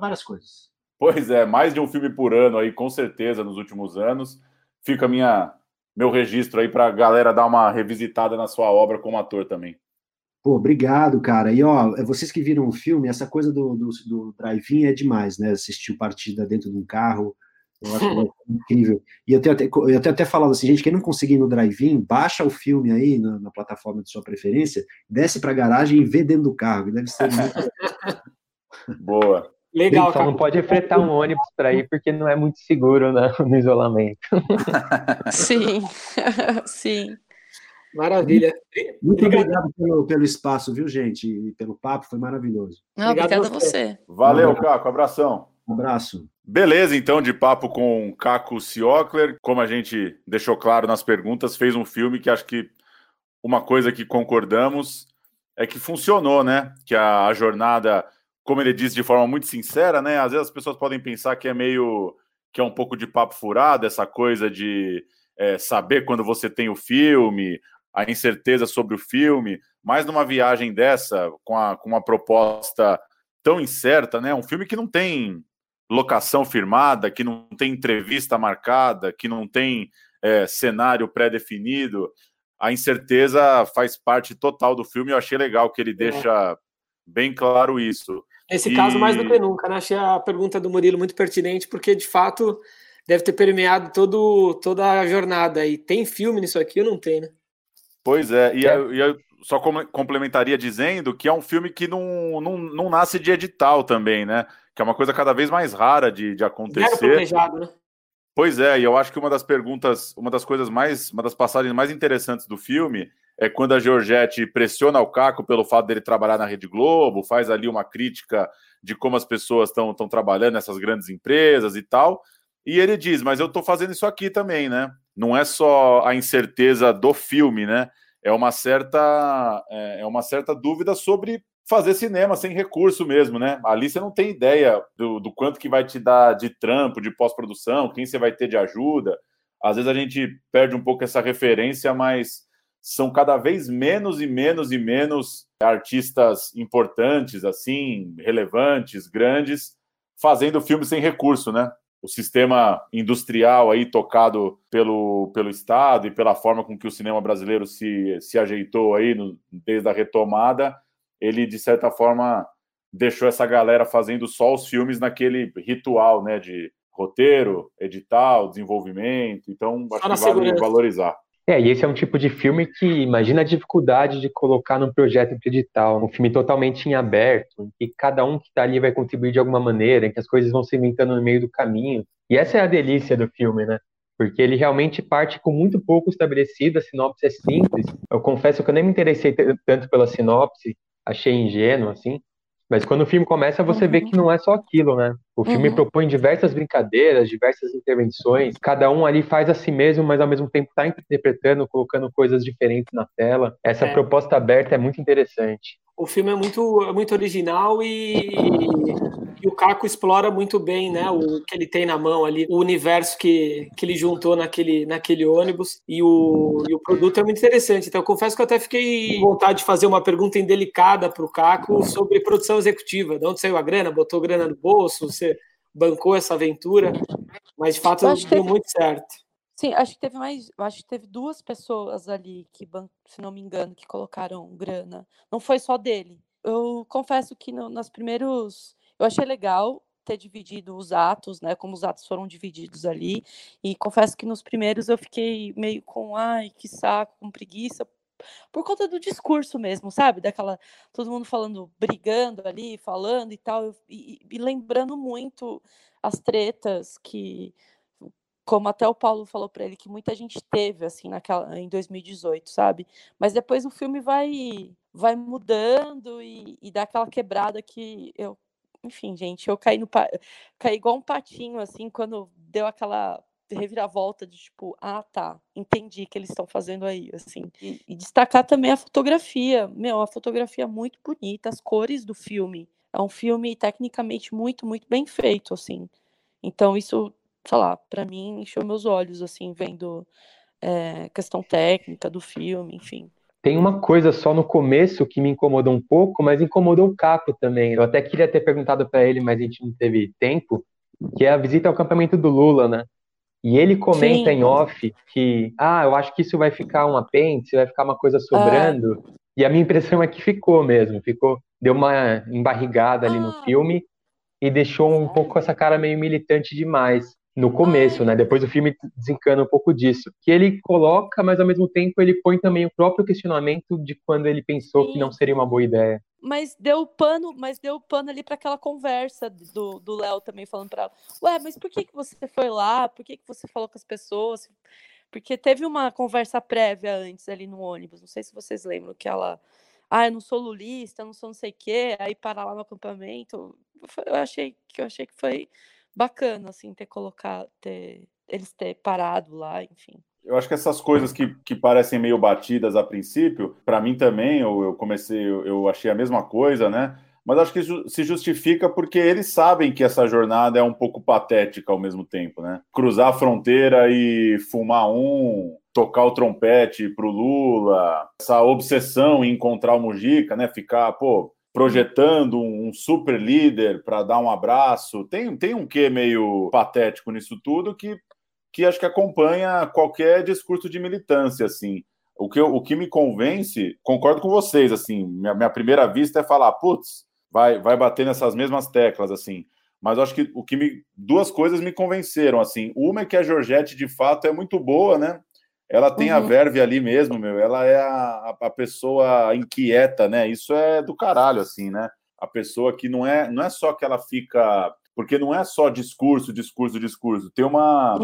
várias coisas. Pois é, mais de um filme por ano aí, com certeza, nos últimos anos. Fica minha meu registro aí para a galera dar uma revisitada na sua obra como ator também. Pô, obrigado, cara. E ó, vocês que viram o filme, essa coisa do, do, do drive-in é demais, né? Assistir partida dentro de um carro, eu acho é <laughs> incrível. E eu tenho, até, eu tenho até falado assim, gente, quem não conseguir no drive-in, baixa o filme aí na, na plataforma de sua preferência, desce para a garagem e vê dentro do carro. Deve ser muito... <laughs> <laughs> Boa. Legal, só não pode fretar um ônibus para ir porque não é muito seguro né, <laughs> no isolamento. <laughs> Sim, <laughs> sim. Maravilha. Muito obrigado, obrigado pelo, pelo espaço, viu, gente? E pelo papo, foi maravilhoso. Não, obrigado a você. Valeu, Caco, abração. Um abraço. Beleza, então, de papo com Caco Ciocler. Como a gente deixou claro nas perguntas, fez um filme que acho que uma coisa que concordamos é que funcionou, né? Que a, a jornada como ele disse de forma muito sincera, né? Às vezes as pessoas podem pensar que é meio que é um pouco de papo furado, essa coisa de é, saber quando você tem o filme, a incerteza sobre o filme, mas numa viagem dessa, com, a, com uma proposta tão incerta, né? Um filme que não tem locação firmada, que não tem entrevista marcada, que não tem é, cenário pré-definido. A incerteza faz parte total do filme. Eu achei legal que ele é. deixa bem claro isso. Nesse e... caso, mais do que nunca, né? Achei a pergunta do Murilo muito pertinente, porque de fato deve ter permeado todo, toda a jornada. E tem filme nisso aqui ou não tem, né? Pois é, e, é. Eu, só complementaria dizendo que é um filme que não, não, não nasce de edital também, né? Que é uma coisa cada vez mais rara de, de acontecer. Zero né? Pois é, e eu acho que uma das perguntas, uma das coisas mais, uma das passagens mais interessantes do filme é quando a Georgette pressiona o Caco pelo fato dele trabalhar na Rede Globo, faz ali uma crítica de como as pessoas estão trabalhando nessas grandes empresas e tal. E ele diz: Mas eu estou fazendo isso aqui também, né? Não é só a incerteza do filme, né? É uma certa, é, é uma certa dúvida sobre fazer cinema sem recurso mesmo, né? Ali você não tem ideia do, do quanto que vai te dar de trampo, de pós-produção, quem você vai ter de ajuda. Às vezes a gente perde um pouco essa referência, mas são cada vez menos e menos e menos artistas importantes, assim, relevantes, grandes, fazendo filme sem recurso, né? O sistema industrial aí tocado pelo, pelo Estado e pela forma com que o cinema brasileiro se, se ajeitou aí no, desde a retomada, ele, de certa forma, deixou essa galera fazendo só os filmes naquele ritual, né, de roteiro, edital, desenvolvimento. Então, acho que vale valorizar. É, e esse é um tipo de filme que imagina a dificuldade de colocar num projeto edital, um filme totalmente em aberto, em que cada um que está ali vai contribuir de alguma maneira, em que as coisas vão se inventando no meio do caminho. E essa é a delícia do filme, né? Porque ele realmente parte com muito pouco estabelecido, a sinopse é simples. Eu confesso que eu nem me interessei tanto pela sinopse, achei ingênuo, assim, mas quando o filme começa, você uhum. vê que não é só aquilo, né? O filme uhum. propõe diversas brincadeiras, diversas intervenções. Cada um ali faz a si mesmo, mas ao mesmo tempo está interpretando, colocando coisas diferentes na tela. Essa é. proposta aberta é muito interessante o filme é muito, é muito original e, e, o Caco explora muito bem né, o que ele tem na mão ali, o universo que, que ele juntou naquele, naquele ônibus e o, e o produto é muito interessante. Então, eu confesso que eu até fiquei com vontade de fazer uma pergunta indelicada para o Caco sobre produção executiva. De onde saiu a grana? Botou grana no bolso? Você bancou essa aventura? Mas, de fato, deu muito certo. Sim, acho que teve mais. Acho que teve duas pessoas ali que, se não me engano, que colocaram grana. Não foi só dele. Eu confesso que no, nos primeiros. Eu achei legal ter dividido os atos, né? Como os atos foram divididos ali. E confesso que nos primeiros eu fiquei meio com, ai, que saco, com preguiça, por conta do discurso mesmo, sabe? Daquela. Todo mundo falando, brigando ali, falando e tal. E, e lembrando muito as tretas que como até o Paulo falou para ele que muita gente teve assim naquela em 2018, sabe? Mas depois o filme vai vai mudando e, e dá aquela quebrada que eu, enfim, gente, eu caí no caí igual um patinho assim quando deu aquela reviravolta de tipo, ah, tá, entendi que eles estão fazendo aí, assim. E, e, destacar também a fotografia, meu, a fotografia muito bonita, as cores do filme. É um filme tecnicamente muito, muito bem feito, assim. Então isso sei lá, para mim encheu meus olhos, assim, vendo é, questão técnica do filme, enfim. Tem uma coisa só no começo que me incomodou um pouco, mas incomodou o Caco também. Eu até queria ter perguntado para ele, mas a gente não teve tempo, que é a visita ao acampamento do Lula, né? E ele comenta Sim. em off que, ah, eu acho que isso vai ficar um apêndice, vai ficar uma coisa sobrando. Ah. E a minha impressão é que ficou mesmo, ficou, deu uma embarrigada ali ah. no filme e deixou um pouco essa cara meio militante demais no começo, né? Depois o filme desencana um pouco disso. Que ele coloca, mas ao mesmo tempo ele põe também o próprio questionamento de quando ele pensou Sim. que não seria uma boa ideia. Mas deu pano, mas deu pano ali para aquela conversa do Léo também falando para ela. Ué, mas por que, que você foi lá? Por que, que você falou com as pessoas? Porque teve uma conversa prévia antes ali no ônibus. Não sei se vocês lembram que ela ah, eu não sou lulista, eu não sou não sei o quê, aí para lá no acampamento. Eu achei que eu achei que foi bacana, assim, ter colocado, ter, eles ter parado lá, enfim. Eu acho que essas coisas que, que parecem meio batidas a princípio, para mim também, eu, eu comecei, eu, eu achei a mesma coisa, né? Mas acho que isso se justifica porque eles sabem que essa jornada é um pouco patética ao mesmo tempo, né? Cruzar a fronteira e fumar um, tocar o trompete pro Lula, essa obsessão em encontrar o Mujica, né? Ficar, pô, projetando um super líder para dar um abraço. Tem, tem um quê meio patético nisso tudo que, que acho que acompanha qualquer discurso de militância, assim. O que, o que me convence, concordo com vocês, assim, minha, minha primeira vista é falar, putz, vai, vai bater nessas mesmas teclas, assim. Mas acho que o que me. Duas coisas me convenceram, assim. Uma é que a Georgette, de fato, é muito boa, né? Ela tem a Uhum. verve ali mesmo, meu. Ela é a, a pessoa inquieta, né? Isso é do caralho, assim, né? A pessoa que não é, não é só que ela fica. Porque não é só discurso, discurso, discurso. Tem uma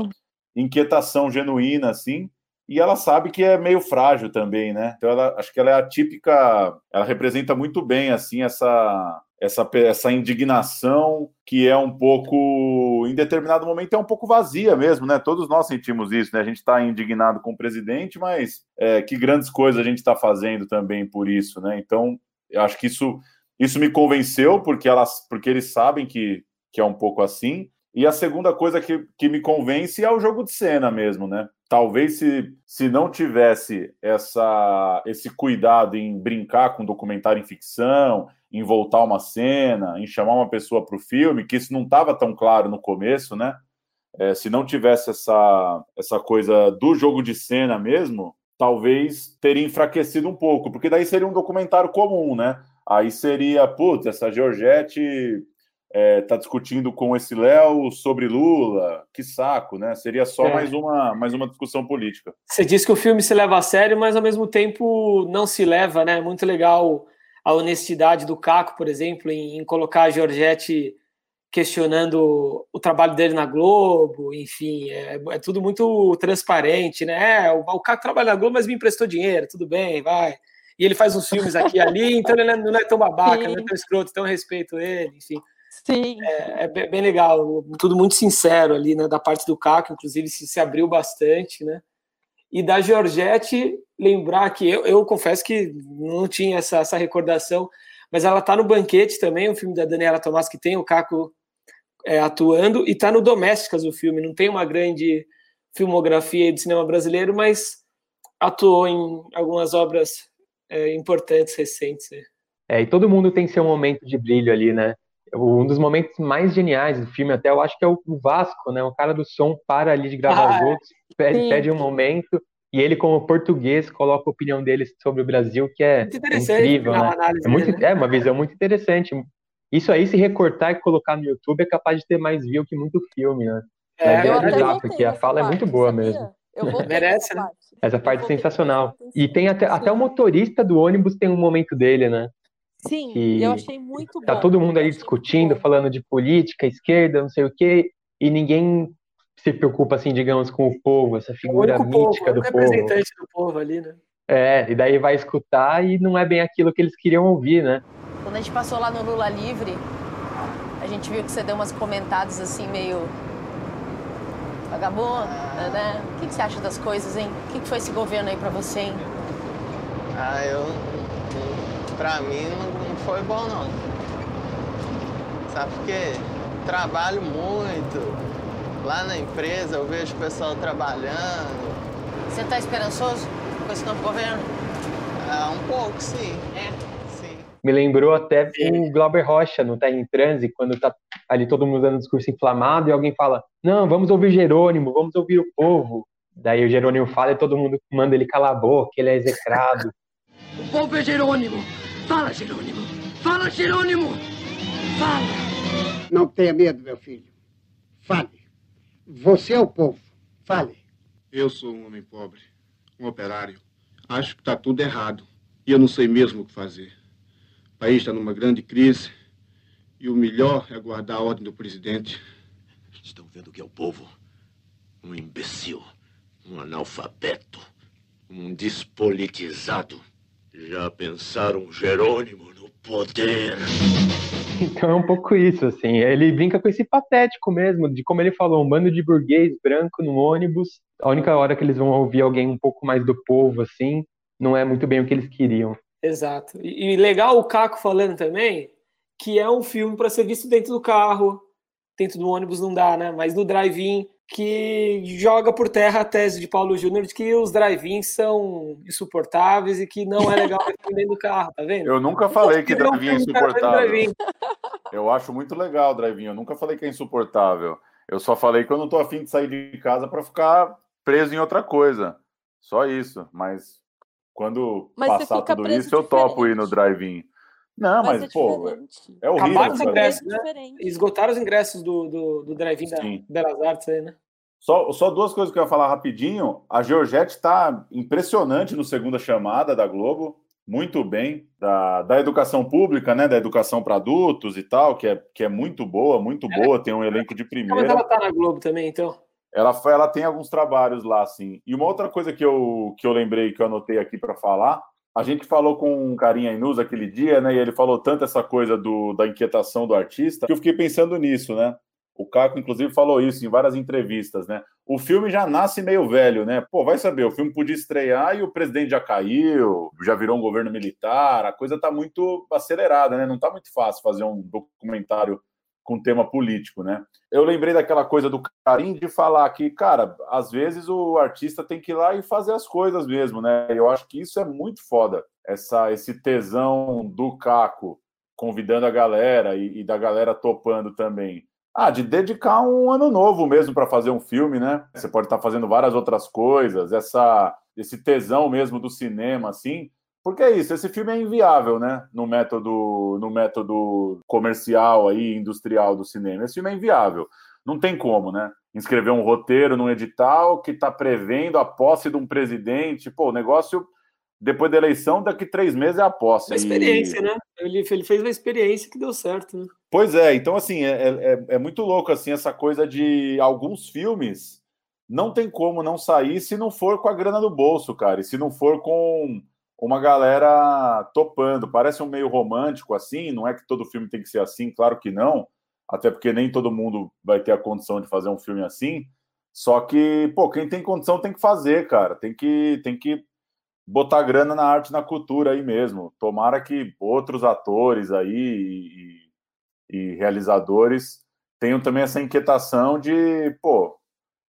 inquietação genuína, assim, e ela sabe que é meio frágil também, né? Então, ela, acho que ela é a típica. Ela representa muito bem, assim, essa, essa, essa indignação que é um pouco, em determinado momento, é um pouco vazia mesmo, né? Todos nós sentimos isso, né? A gente está indignado com o presidente, mas é, que grandes coisas a gente está fazendo também por isso, né? Então, eu acho que isso, isso me convenceu, porque, elas, porque eles sabem que, que é um pouco assim. E a segunda coisa que, que me convence é o jogo de cena mesmo, né? Talvez se, se não tivesse essa, esse cuidado em brincar com documentário em ficção, em voltar uma cena, em chamar uma pessoa para o filme, que isso não estava tão claro no começo, né? É, se não tivesse essa, essa coisa do jogo de cena mesmo, talvez teria enfraquecido um pouco, porque daí seria um documentário comum, né? Aí seria, putz, essa Georgette é, tá discutindo com esse Léo sobre Lula, que saco, né? Seria só É. mais, uma, mais uma discussão política. Você diz que o filme se leva a sério, mas ao mesmo tempo não se leva, né? Muito legal a honestidade do Caco, por exemplo, em, em colocar a Georgette questionando o trabalho dele na Globo, enfim, é, é tudo muito transparente, né? É, o, o Caco trabalha na Globo, mas me emprestou dinheiro, tudo bem, vai. E ele faz uns filmes aqui e ali, então ele não é- é tão babaca, não é tão escroto, então eu respeito ele, enfim. Sim. É, é bem legal, tudo muito sincero ali, né? Da parte do Caco, inclusive, se, se abriu bastante, né? E da Georgette, lembrar que eu, eu confesso que não tinha essa, essa recordação, mas ela tá no Banquete também, o filme da Daniela Tomás, que tem o Caco é, atuando, e tá no Domésticas o filme, não tem uma grande filmografia de cinema brasileiro, mas atuou em algumas obras é, importantes, recentes. né? É, e todo mundo tem seu momento de brilho ali, né? Um dos momentos mais geniais do filme, até eu acho que é o Vasco, né? O cara do som para ali de gravar Ah, os é. outros, pede, Sim. pede um momento, e ele, como português, coloca a opinião dele sobre o Brasil, que é, é incrível, né? É, muito, dele, né? é uma visão muito interessante. Isso aí, se recortar e colocar no YouTube, é capaz de ter mais view que muito filme, né? É, é bizarro, porque a fala é parte, muito boa sabia? mesmo. Merece, né? parte. Essa parte é sensacional. E tem até, até o motorista do ônibus tem um momento dele, né? Sim, que eu achei muito Tá bom. todo mundo ali discutindo, falando de política, esquerda, não sei o quê, e ninguém se preocupa, assim, digamos, com o povo, essa O figura único povo, mítica o do povo. representante do povo ali, né? É, e daí vai escutar e não é bem aquilo que eles queriam ouvir, né? Quando a gente passou lá no Lula Livre, a gente viu que você deu umas comentadas assim, meio. vagabunda, né? O que, que você acha das coisas, hein? O que, que foi esse governo aí pra você, hein? Ah, eu. Pra mim não, não foi bom não. Sabe por quê? Trabalho muito. Lá na empresa eu vejo o pessoal trabalhando. Você tá esperançoso com esse novo governo? Ah, um pouco, sim. É. Me lembrou até o Glauber Rocha no Terra em Transe, quando tá ali todo mundo dando discurso inflamado e alguém fala: Não, vamos ouvir Jerônimo, vamos ouvir o povo. Daí o Jerônimo fala e todo mundo manda ele calar a boca, ele é execrado. O povo é Jerônimo. Fala, Jerônimo. Fala, Jerônimo. Fala. Não tenha medo, meu filho. Fale. Você é o povo. Fale. Eu sou um homem pobre, um operário. Acho que está tudo errado. E eu não sei mesmo o que fazer. O país está numa grande crise. E o melhor é guardar a ordem do presidente. Estão vendo que é o povo? Um imbecil, um analfabeto, um despolitizado. Já pensaram Jerônimo no poder? Então é um pouco isso, assim. Ele brinca com esse patético mesmo, de como ele falou, um bando de burguês branco no ônibus. A única hora que eles vão ouvir alguém um pouco mais do povo, assim, não é muito bem o que eles queriam. Exato. E, e legal o Caco falando também que é um filme para ser visto dentro do carro, dentro do ônibus não dá, né? Mas no drive-in, que joga por terra a tese de Paulo Júnior de que os drive-ins são insuportáveis e que não é legal <laughs> dentro do carro, tá vendo? Eu nunca falei que drive-in é insuportável. drive-in. Eu acho muito legal o drive-in. Eu nunca falei que é insuportável. Eu só falei que eu não tô afim de sair de casa para ficar preso em outra coisa. Só isso. Mas quando Mas passar tudo isso, eu topo ir no drive-in. Não, mas, Mas é pô, é horrível. Acabaram os ingressos, né? Esgotaram os ingressos do, do, do drive-in da. Belas Artes aí, né? Só, só duas coisas que eu ia falar rapidinho. A Georgette está impressionante no segunda chamada da Globo, muito bem, da, da educação pública, né? Da educação para adultos e tal, que é, que é muito boa, muito boa, tem um elenco de primeira. Mas ela tá na Globo também, então? Ela, ela tem alguns trabalhos lá, sim. E uma outra coisa que eu, que eu lembrei, que eu anotei aqui para falar, a gente falou com um carinha Inus aquele dia, né? E ele falou tanto essa coisa do, da inquietação do artista, que eu fiquei pensando nisso, né? O Caco, inclusive, falou isso em várias entrevistas, né? O filme já nasce meio velho, né? Pô, vai saber, o filme podia estrear e o presidente já caiu, já virou um governo militar, a coisa tá muito acelerada, né? Não tá muito fácil fazer um documentário com tema político, né? Eu lembrei daquela coisa do Karim de falar que, cara, às vezes o artista tem que ir lá e fazer as coisas mesmo, né? Eu acho que isso é muito foda, essa, esse tesão do Caco convidando a galera e, e da galera topando também ah, de dedicar um ano novo mesmo para fazer um filme, né? Você pode estar tá fazendo várias outras coisas, essa, esse tesão mesmo do cinema, assim. Porque é isso, esse filme é inviável, né? No método, no método comercial aí, industrial do cinema. Esse filme é inviável. Não tem como, né? Inscrever um roteiro num edital que está prevendo a posse de um presidente. Pô, o negócio depois da eleição, daqui três meses é a posse. Uma experiência, e... né? Ele, ele fez uma experiência que deu certo, né? Pois é, então assim, é, é, é, muito louco assim essa coisa de alguns filmes não tem como não sair se não for com a grana no bolso, cara, e se não for com uma galera topando. Parece um meio romântico assim, não é que todo filme tem que ser assim, claro que não, até porque nem todo mundo vai ter a condição de fazer um filme assim. Só que, pô, quem tem condição tem que fazer, cara. Tem que, tem que botar grana na arte na cultura aí mesmo. Tomara que outros atores aí e, e realizadores tenham também essa inquietação de, pô,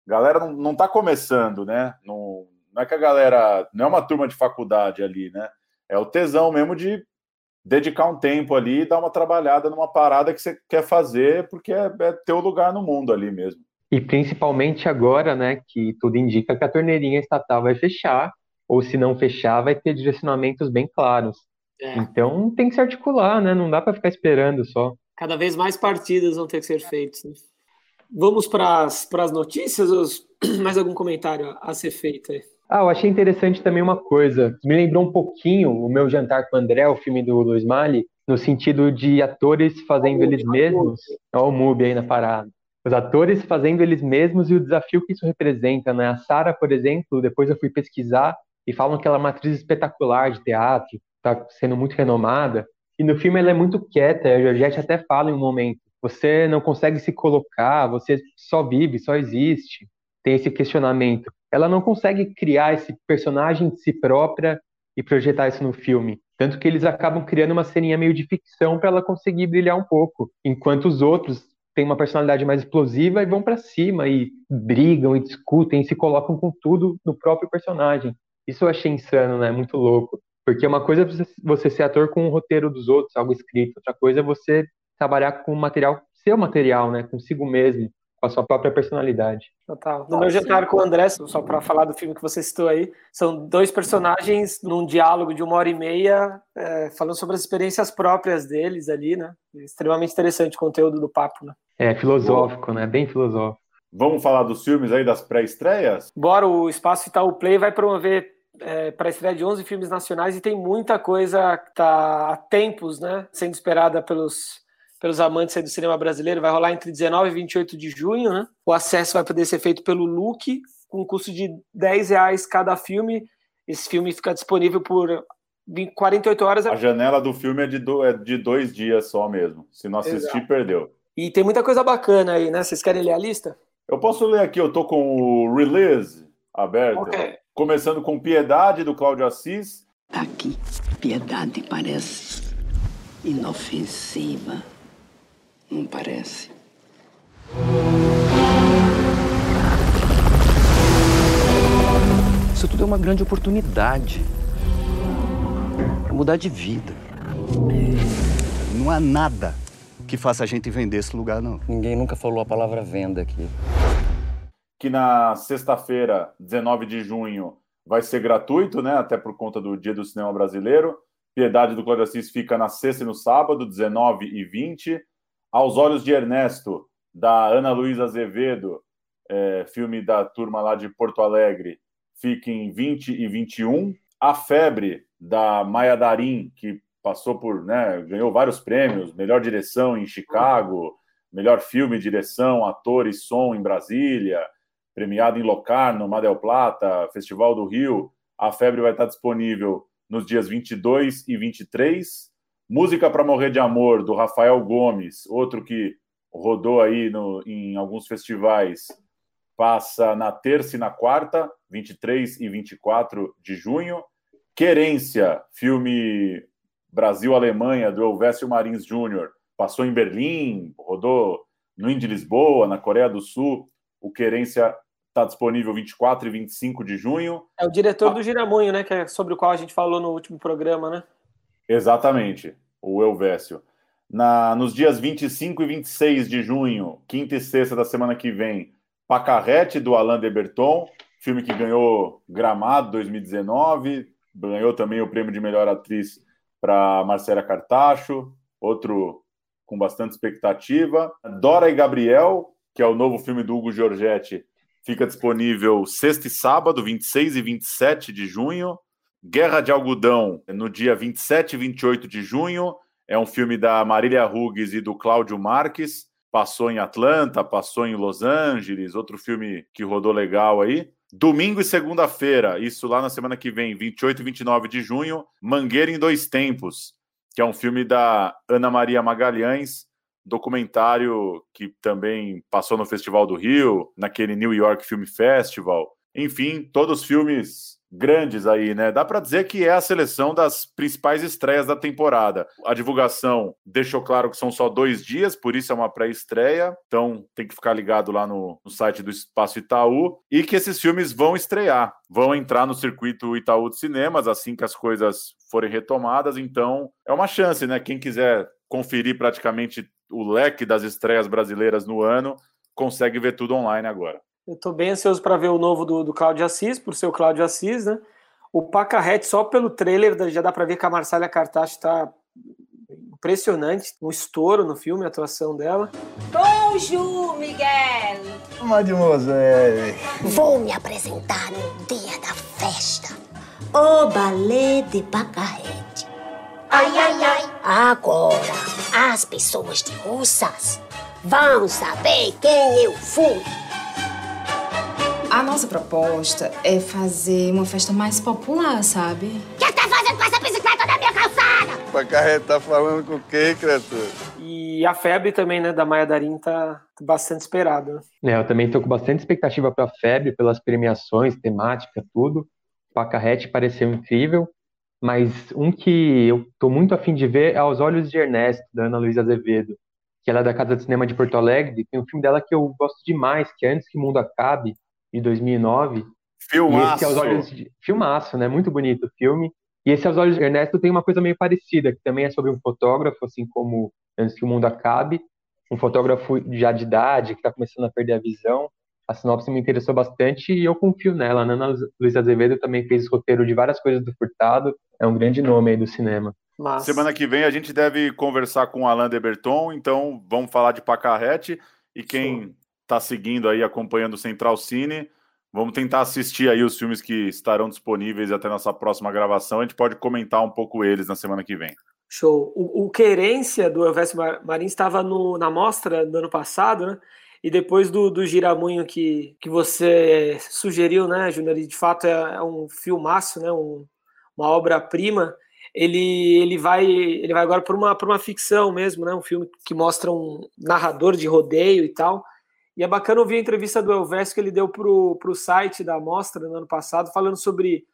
galera não, não tá começando, né? Não, não é que a galera. Não é uma turma de faculdade ali, né? É o tesão mesmo de dedicar um tempo ali e dar uma trabalhada numa parada que você quer fazer, porque é, é teu lugar no mundo ali mesmo. E principalmente agora, né, que tudo indica que a torneirinha estatal vai fechar ou se não fechar, vai ter direcionamentos bem claros. É. Então tem que se articular, né? Não dá para ficar esperando só. Cada vez mais partidas vão ter que ser feitas. Né? Vamos para as notícias? Ou <clears throat> mais algum comentário a ser feito aí? Ah, eu achei interessante também uma coisa. Me lembrou um pouquinho o meu jantar com o André, o filme do Luiz Mali, no sentido de atores fazendo eles mesmos. Olha o Mubi aí na parada os atores fazendo eles mesmos e o desafio que isso representa, né? A Sara, por exemplo, depois eu fui pesquisar, e falam que ela é uma atriz espetacular de teatro, está sendo muito renomada. E no filme ela é muito quieta, a Georgette até fala em um momento: você não consegue se colocar, você só vive, só existe. Tem esse questionamento. Ela não consegue criar esse personagem de si própria e projetar isso no filme. Tanto que eles acabam criando uma ceninha meio de ficção para ela conseguir brilhar um pouco, enquanto os outros têm uma personalidade mais explosiva e vão para cima e brigam e discutem e se colocam com tudo no próprio personagem. Isso eu achei insano, né? Muito louco. Porque uma coisa é você ser ator com o roteiro dos outros, algo escrito. Outra coisa é você trabalhar com material, seu material, né? Consigo mesmo, com a sua própria personalidade. Total. No meu jantar com o André, só para falar do filme que você citou aí, são dois personagens num diálogo de uma hora e meia, é, falando sobre as experiências próprias deles ali, né? Extremamente interessante o conteúdo do papo, né? É, filosófico, né? Bem filosófico. Vamos falar dos filmes aí, das pré-estreias? Bora, o Espaço Itaú Play vai promover é, para estreia de 11 filmes nacionais e tem muita coisa que está há tempos, né, sendo esperada pelos, pelos amantes do cinema brasileiro. Vai rolar entre 19 e 28 de junho, né? O acesso vai poder ser feito pelo Look, com custo de 10 reais cada filme. Esse filme fica disponível por 48 horas. A janela do filme é de, do, é de dois dias só mesmo. Se não assistir, Exato. perdeu. E tem muita coisa bacana aí, né? Vocês querem ler a lista? Eu posso ler aqui, eu tô com o release aberto. Okay. Começando com Piedade, do Cláudio Assis. Tá aqui, Piedade parece inofensiva. Não parece? Isso tudo é uma grande oportunidade para mudar de vida. Não há nada que faça a gente vender esse lugar, não. Ninguém nunca falou a palavra venda aqui. Que na sexta-feira, 19 de junho, vai ser gratuito, né? Até por conta do Dia do Cinema Brasileiro. Piedade do Cláudio Assis fica na sexta e no sábado, 19 e 20. Aos Olhos de Ernesto, da Ana Luísa Azevedo, é, filme da turma lá de Porto Alegre, fica em 20 e 21. A Febre, da Maya Darim, que passou por, né, ganhou vários prêmios, melhor direção em Chicago, melhor filme, direção, ator e som em Brasília, premiado em Locarno, Mar del Plata, Festival do Rio. A Febre vai estar disponível nos dias 22 e 23. Música para Morrer de Amor, do Rafael Gomes, outro que rodou aí no, em alguns festivais, passa na terça e na quarta, 23 e 24 de junho. Querência, filme Brasil-Alemanha, do Elvésio Marins Júnior, passou em Berlim, rodou no Indy Lisboa, na Coreia do Sul. O Querência está disponível 24 e 25 de junho. É o diretor ah. do Giramunho, né? Que é sobre o qual a gente falou no último programa, né? Exatamente, o Elvésio. Na, nos dias 25 e 26 de junho, quinta e sexta da semana que vem, Pacarrete, do Alain de Berton, filme que ganhou Gramado 2019, ganhou também o prêmio de melhor atriz para Marcela Cartacho, outro com bastante expectativa. Dora e Gabriel, que é o novo filme do Hugo Giorgetti, fica disponível sexta e sábado, 26 e 27 de junho. Guerra de Algodão, no dia 27 e 28 de junho. É um filme da Marília Rugues e do Cláudio Marques. Passou em Atlanta, passou em Los Angeles, outro filme que rodou legal aí. Domingo e segunda-feira, isso lá na semana que vem, 28 e 29 de junho, Mangueira em Dois Tempos, que é um filme da Ana Maria Magalhães, documentário que também passou no Festival do Rio, naquele New York Film Festival. Enfim, todos filmes grandes aí, né? Dá para dizer que é a seleção das principais estreias da temporada. A divulgação deixou claro que são só dois dias, por isso é uma pré-estreia. Então tem que ficar ligado lá no, no, site do Espaço Itaú e que esses filmes vão estrear, vão entrar no circuito Itaú de cinemas assim que as coisas forem retomadas. Então é uma chance, né? Quem quiser conferir praticamente o leque das estreias brasileiras no ano consegue ver tudo online agora. Eu estou bem ansioso para ver o novo do, do Cláudio Assis, por ser o Cláudio Assis, né? O Pacarrete, só pelo trailer, já dá para ver que a Marcela Cartacho está impressionante. Um estouro no filme, a atuação dela. Bonjour, Miguel! Mademoiselle! Vou me apresentar no dia da festa. O balé de Pacarrete. Ai, ai, ai! Agora, as pessoas de Russas vão saber quem eu fui. A nossa proposta é fazer uma festa mais popular, sabe? O que tá fazendo com essa bicicleta na minha calçada? Pra carreta tá falando com quem, criatura? E a febre também, né, da Maia Darim tá bastante esperada. É, eu também tô com bastante expectativa pra febre, pelas premiações, temática, tudo. Pacarrete pareceu incrível, mas um que eu tô muito afim de ver é Os Olhos de Ernesto, da Ana Luísa Azevedo, que ela é da Casa de Cinema de Porto Alegre. Tem um filme dela que eu gosto demais, que é Antes que o Mundo Acabe, de 2009. Filmaço. E esse Aos Olhos de... Filmaço, né? Muito bonito o filme. E esse Aos Olhos de Ernesto tem uma coisa meio parecida, que também é sobre um fotógrafo, assim como Antes que o Mundo Acabe. Um fotógrafo já de idade, que está começando a perder a visão. A sinopse me interessou bastante e eu confio nela. A Ana Luiz Azevedo também fez roteiro de várias coisas do Furtado. É um grande nome aí do cinema. Mas... Semana que vem a gente deve conversar com o Alain de Berton, então vamos falar de Pacarrete. E quem está seguindo aí, acompanhando o Central Cine. Vamos tentar assistir aí os filmes que estarão disponíveis até nossa próxima gravação. A gente pode comentar um pouco eles na semana que vem. Show. O, o Querência do Elvésio Marins estava na mostra do ano passado, né? E depois do, do Giramunho que, que você sugeriu, né, Júnior? De fato é, é, um filmaço, né? Um, uma obra-prima. Ele, ele, vai, ele vai agora por uma, uma ficção mesmo, né? Um filme que mostra um narrador de rodeio e tal. E é bacana ouvir a entrevista do Elvésio que ele deu para o site da Mostra no ano passado, falando sobre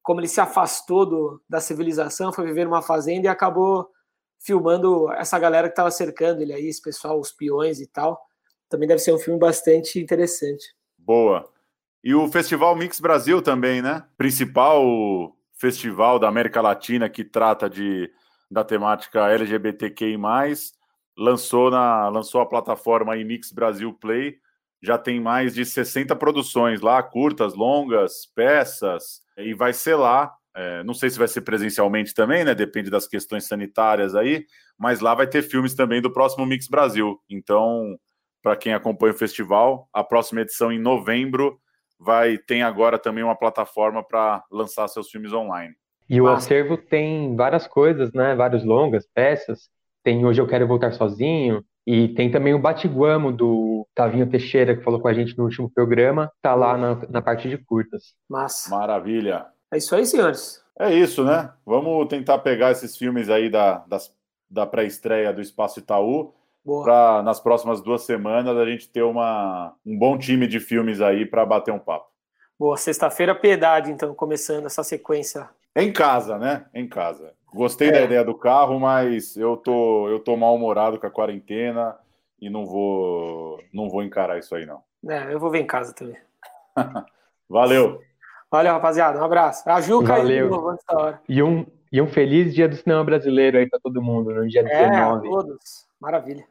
como ele se afastou do, da civilização, foi viver numa fazenda e acabou filmando essa galera que estava cercando ele aí, esse pessoal, os peões e tal. Também deve ser um filme bastante interessante. Boa. E o Festival Mix Brasil também, né? Principal festival da América Latina que trata de, da temática LGBTQI+, lançou, na, lançou a plataforma Mix Brasil Play, já tem mais de 60 produções lá, curtas, longas, peças, e vai ser lá. É, não sei se vai ser presencialmente também, né? Depende das questões sanitárias aí, mas lá vai ter filmes também do próximo Mix Brasil. Então, para quem acompanha o festival. A próxima edição em novembro vai tem agora também uma plataforma para lançar seus filmes online. E o acervo tem várias coisas, né? Vários longas, peças. Tem Hoje Eu Quero Voltar Sozinho, e tem também o Batiguamo do Tavinho Teixeira, que falou com a gente no último programa, tá lá na, na parte de curtas. Massa. Maravilha. É isso aí, senhores. É isso, né? Vamos tentar pegar esses filmes aí da, das, da pré-estreia do Espaço Itaú para nas próximas duas semanas a gente ter uma, um bom time de filmes aí para bater um papo. Boa, sexta-feira, piedade, então, começando essa sequência. Em casa, né? Em casa. Gostei é. da ideia do carro, mas eu tô, eu tô mal-humorado com a quarentena e não vou, não vou encarar isso aí, não. É, eu vou ver em casa também. <laughs> Valeu. Valeu, rapaziada. Um abraço. A Ju caiu Valeu. E um, e um feliz dia do cinema brasileiro aí para todo mundo, no dia É, 19. a todos. Maravilha.